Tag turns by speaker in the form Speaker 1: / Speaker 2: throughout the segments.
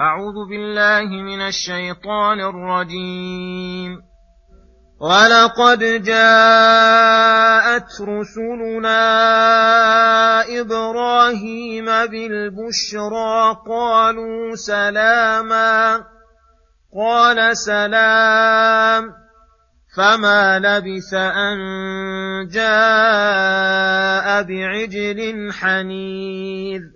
Speaker 1: أعوذ بالله من الشيطان الرجيم. ولقد جاءت رسلنا إبراهيم بالبشرى قالوا سلاما. قال سلام. فما لبث أن جاء بعجل حنيذ.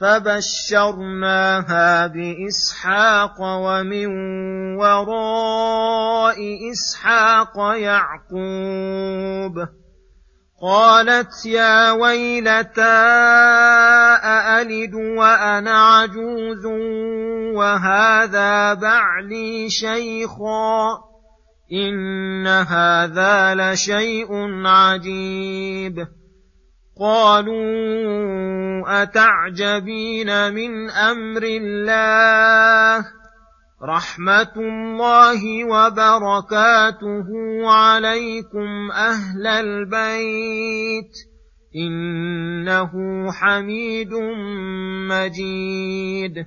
Speaker 1: فبشرناها بإسحاق ومن وراء إسحاق يعقوب قالت يا ويلتى أألد وأنا عجوز وهذا بعلي شيخا إن هذا لشيء عجيب قالوا أتعجبين من أمر الله رحمة الله وبركاته عليكم أهل البيت إنه حميد مجيد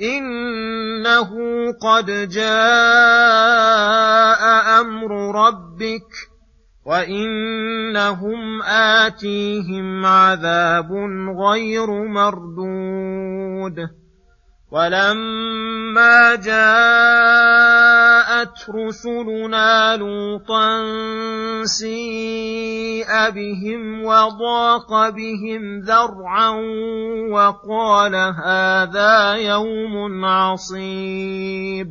Speaker 1: إنه قد جاء أمر ربك وإنهم آتيهم عذاب غير مردود. ولما جاءت رسلنا لوطا سيء بهم وضاق بهم ذرعا وقال هذا يوم عصيب.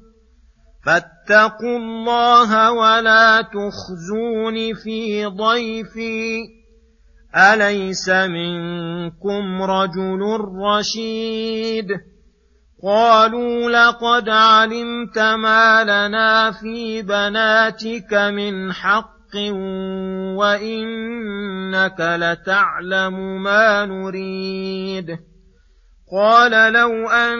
Speaker 1: فاتقوا الله ولا تخزون في ضيفي. أليس منكم رجل رشيد؟ قالوا لقد علمت ما لنا في بناتك من حق وإنك لتعلم ما نريد. قال لو أن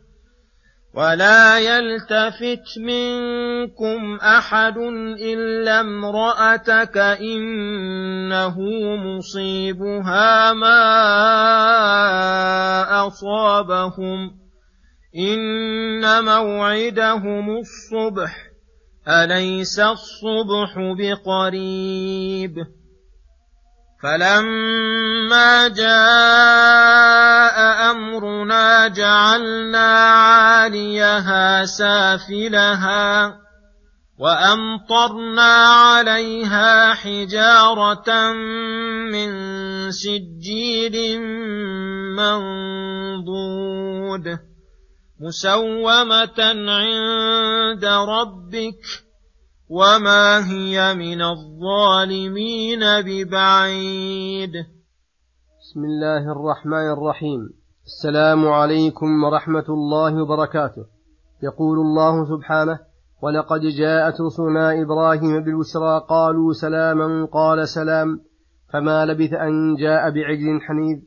Speaker 1: ولا يلتفت منكم احد الا امراتك انه مصيبها ما اصابهم ان موعدهم الصبح اليس الصبح بقريب فلما جاء أمرنا جعلنا عاليها سافلها وأمطرنا عليها حجارة من سجيل منضود مسومة عند ربك وما هي من الظالمين ببعيد.
Speaker 2: بسم الله الرحمن الرحيم. السلام عليكم ورحمة الله وبركاته. يقول الله سبحانه ولقد جاءت رسلنا إبراهيم بالبشرى قالوا سلاما قال سلام فما لبث أن جاء بعجل حنيذ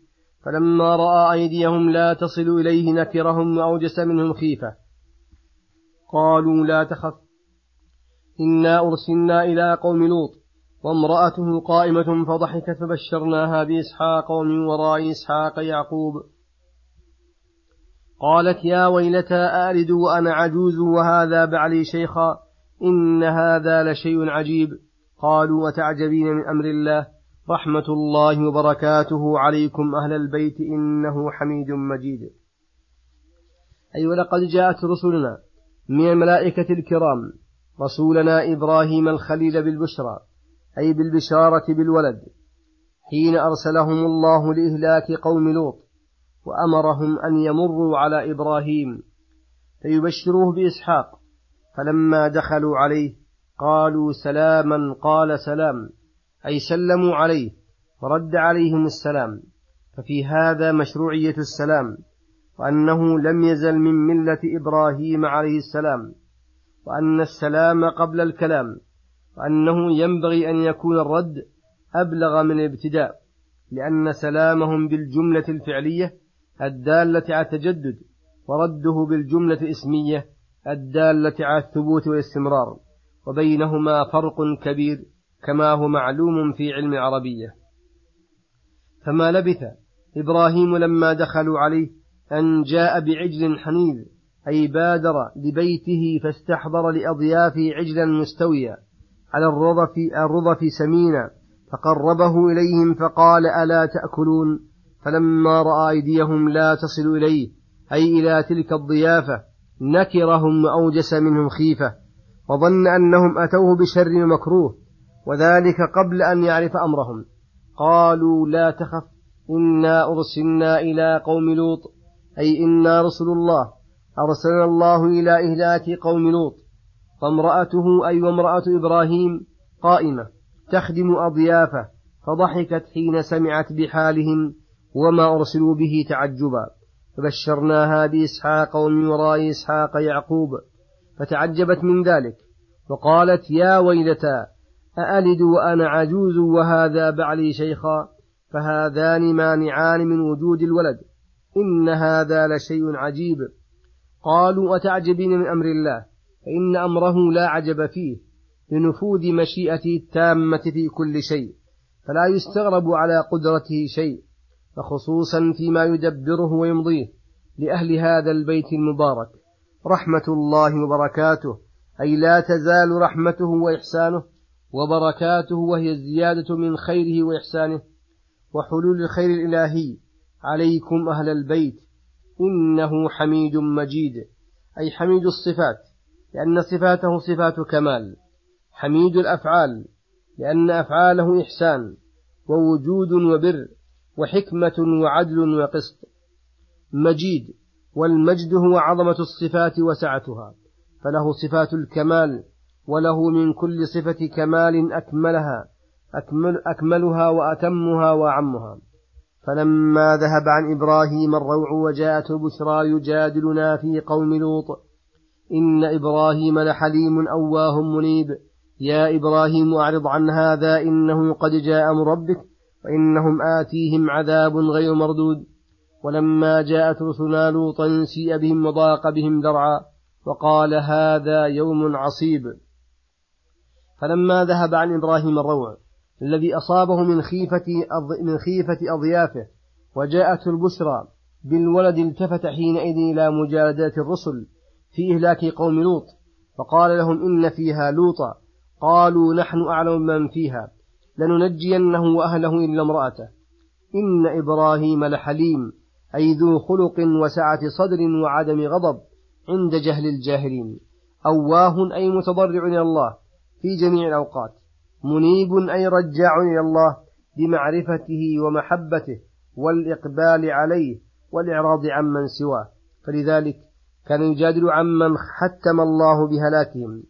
Speaker 2: فلما رأى أيديهم لا تصل إليه نكرهم وأوجس منهم خيفة. قالوا لا تخف إنا أرسلنا إلى قوم لوط وامرأته قائمة فضحكت فبشرناها بإسحاق ومن وراء إسحاق يعقوب. قالت يا ويلتى آلد وأنا عجوز وهذا بعلي شيخا إن هذا لشيء عجيب. قالوا وتعجبين من أمر الله. رحمة الله وبركاته عليكم أهل البيت إنه حميد مجيد. أي ولقد جاءت رسلنا من الملائكة الكرام. رسولنا إبراهيم الخليل بالبشرى أي بالبشارة بالولد. حين أرسلهم الله لإهلاك قوم لوط. وأمرهم أن يمروا على إبراهيم فيبشروه بإسحاق. فلما دخلوا عليه قالوا سلاما قال سلام أي سلموا عليه ورد عليهم السلام. ففي هذا مشروعية السلام وأنه لم يزل من ملة إبراهيم عليه السلام وأن السلام قبل الكلام وأنه ينبغي أن يكون الرد أبلغ من الابتداء لأن سلامهم بالجملة الفعلية الدالة على التجدد ورده بالجملة الإسمية الدالة على الثبوت والاستمرار وبينهما فرق كبير كما هو معلوم في علم العربية. فما لبث إبراهيم لما دخلوا عليه أن جاء بعجل حنيذ أي بادر لبيته فاستحضر لأضيافه عجلا مستويا على الرضف الرضف سمينا فقربه إليهم فقال ألا تأكلون؟ فلما رأى أيديهم لا تصل إليه أي إلى تلك الضيافة نكرهم وأوجس منهم خيفة وظن أنهم أتوه بشر مكروه وذلك قبل أن يعرف أمرهم. قالوا لا تخف إنا أرسلنا إلى قوم لوط أي إنا رسل الله أرسلنا الله إلى إهلاك قوم لوط فامرأته أي وامرأة إبراهيم قائمة تخدم أضيافة فضحكت حين سمعت بحالهم. وما أرسلوا به تعجبا. فبشرناها بإسحاق ومن وراء إسحاق يعقوب فتعجبت من ذلك وقالت يا ويلتى أألد وأنا عجوز وهذا بعلي شيخا فهذان مانعان من وجود الولد إن هذا لشيء عجيب. قالوا أتعجبين من أمر الله؟ فإن أمره لا عجب فيه لنفوذ مشيئته التامة في كل شيء فلا يستغرب على قدرته شيء. فخصوصا فيما يدبره ويمضيه لأهل هذا البيت المبارك. رحمة الله وبركاته. أي لا تزال رحمته وإحسانه وبركاته وهي الزيادة من خيره وإحسانه. وحلول الخير الإلهي عليكم أهل البيت. إنه حميد مجيد. أي حميد الصفات لأن صفاته صفات كمال. حميد الأفعال لأن أفعاله إحسان. ووجود وبر. وحكمة وعدل وقسط. مجيد والمجد هو عظمة الصفات وسعتها فله صفات الكمال وله من كل صفة كمال أكملها أكمل أكملها وأتمها وأعمها. فلما ذهب عن إبراهيم الروع وجاءت البشرى يجادلنا في قوم لوط. إن إبراهيم لحليم أواه منيب. يا إبراهيم أعرض عن هذا إنه قد جاء أمر ربك. وإنهم آتيهم عذاب غير مردود. ولما جاءت رسلنا لوطا سيء بهم وضاق بهم ذرعا وقال هذا يوم عصيب. فلما ذهب عن إبراهيم الروع الذي أصابه من خيفة من خيفة أضيافه وجاءته البشرى بالولد التفت حينئذ إلى مجادلة الرسل في إهلاك قوم لوط فقال لهم إن فيها لوطا. قالوا نحن أعلم من فيها. لننجينه وأهله إلا امرأته. إن إبراهيم لحليم أي ذو خلق وسعة صدر وعدم غضب عند جهل الجاهلين. أواه أي متضرع إلى الله في جميع الأوقات. منيب أي رجاع إلى الله بمعرفته ومحبته والإقبال عليه والإعراض عمن سواه. فلذلك كان يجادل عمن حتم الله بهلاكهم.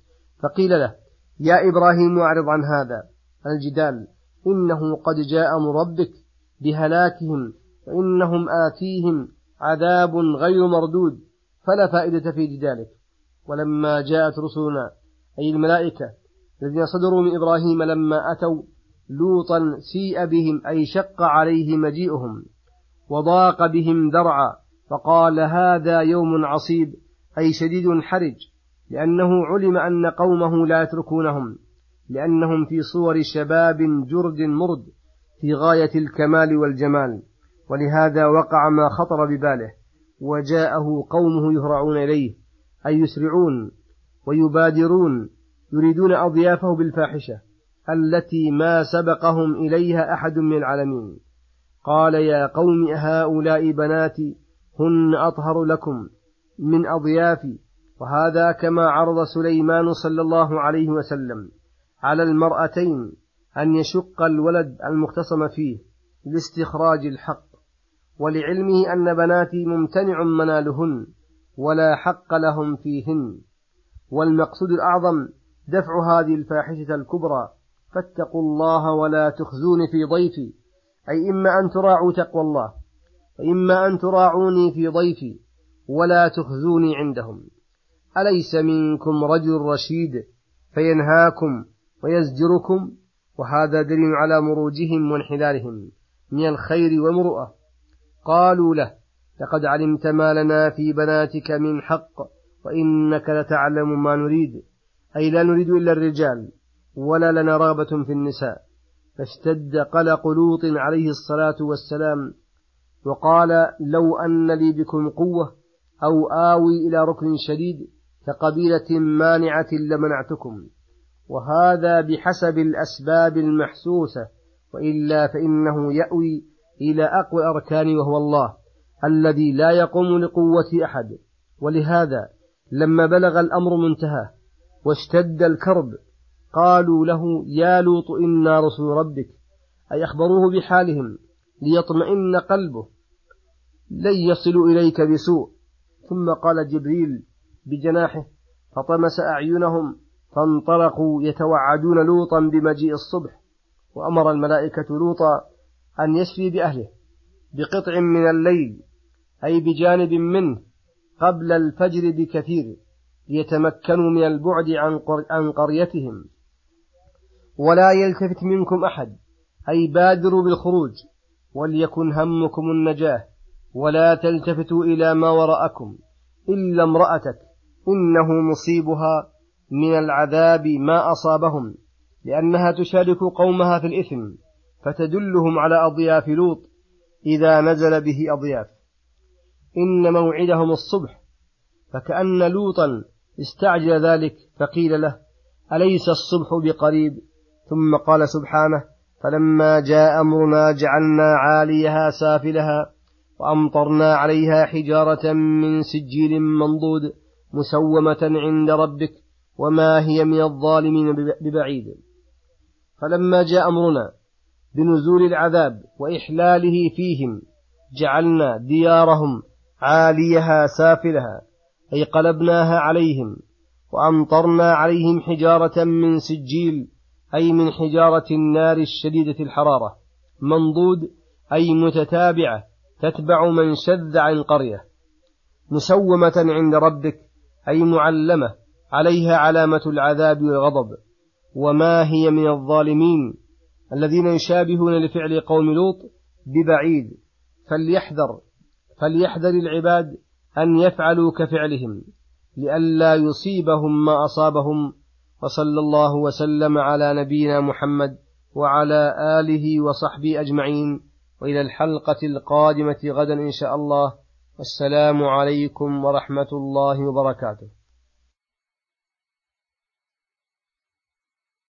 Speaker 2: فقيل له يا إبراهيم أعرض عن هذا. الجدال. إنه قد جاء أمر ربك بهلاكهم فإنهم آتيهم عذاب غير مردود. فلا فائدة في جدالك ولما جاءت رسلنا أي الملائكة الذين صدروا من إبراهيم لما أتوا لوطا سيء بهم أي شق عليه مجيئهم وضاق بهم ذرعا فقال هذا يوم عصيب أي شديد حرج لأنه علم أن قومه لا يتركونهم. لأنهم في صور شباب جرد مرد في غاية الكمال والجمال. ولهذا وقع ما خطر بباله وجاءه قومه يهرعون إليه أي يسرعون ويبادرون يريدون أضيافه بالفاحشة التي ما سبقهم إليها أحد من العالمين. قال يا قوم هؤلاء بناتي هن أطهر لكم من أضيافي وهذا كما عرض سليمان صلى الله عليه وسلم. على المرأتين أن يشق الولد المختصم فيه لاستخراج الحق ولعلمه أن بناتي ممتنع منالهن ولا حق لهم فيهن والمقصود الأعظم دفع هذه الفاحشة الكبرى فاتقوا الله ولا تخزوني في ضيفي أي إما أن تراعوا تقوى الله وإما أن تراعوني في ضيفي ولا تخزوني عندهم. أليس منكم رجل رشيد فينهاكم ويزجركم وهذا دليل على مروجهم وانحلالهم من الخير والمرؤة قالوا له لقد علمت ما لنا في بناتك من حق وإنك لتعلم ما نريد. أي لا نريد إلا الرجال ولا لنا رغبة في النساء. فاشتد قلق لوط عليه الصلاة والسلام وقال لو أن لي بكم قوة أو آوي إلى ركن شديد كقبيلة مانعة لمنعتكم. وهذا بحسب الأسباب المحسوسة وإلا فإنه يأوي إلى أقوى أركان وهو الله الذي لا يقوم لقوة أحد. ولهذا لما بلغ الأمر منتهاه واشتد الكرب قالوا له يا لوط إنا رسول ربك. أي أخبروه بحالهم ليطمئن قلبه لن يصلوا إليك بسوء. ثم قال جبريل بجناحه فطمس أعينهم فانطلقوا يتوعدون لوطا بمجيء الصبح وأمر الملائكة لوطا أن يسري بأهله بقطع من الليل أي بجانب منه قبل الفجر بكثير ليتمكنوا من البعد عن قريتهم. ولا يلتفت منكم أحد أي بادروا بالخروج وليكن همكم النجاة ولا تلتفتوا إلى ما وراءكم إلا امرأتك إنه مصيبها من العذاب ما أصابهم لأنها تشارك قومها في الإثم فتدلهم على أضياف لوط إذا نزل به أضياف. إن موعدهم الصبح فكأن لوطا استعجل ذلك فقيل له أليس الصبح بقريب؟ ثم قال سبحانه فلما جاء أمرنا جعلنا عاليها سافلها وأمطرنا عليها حجارة من سجيل منضود مسومة عند ربك وما هي من الظالمين ببعيد. فلما جاء أمرنا بنزول العذاب وإحلاله فيهم جعلنا ديارهم عاليها سافلها أي قلبناها عليهم وأمطرنا عليهم حجارة من سجيل أي من حجارة النار الشديدة الحرارة منضود أي متتابعة تتبع من شذ عن قرية مسومة عند ربك أي معلمة عليها علامة العذاب والغضب وما هي من الظالمين الذين يشابهون لفعل قوم لوط ببعيد فليحذر فليحذر العباد أن يفعلوا كفعلهم لئلا يصيبهم ما أصابهم وصلى الله وسلم على نبينا محمد وعلى آله وصحبه أجمعين وإلى الحلقة القادمة غدا إن شاء الله والسلام عليكم ورحمة الله وبركاته.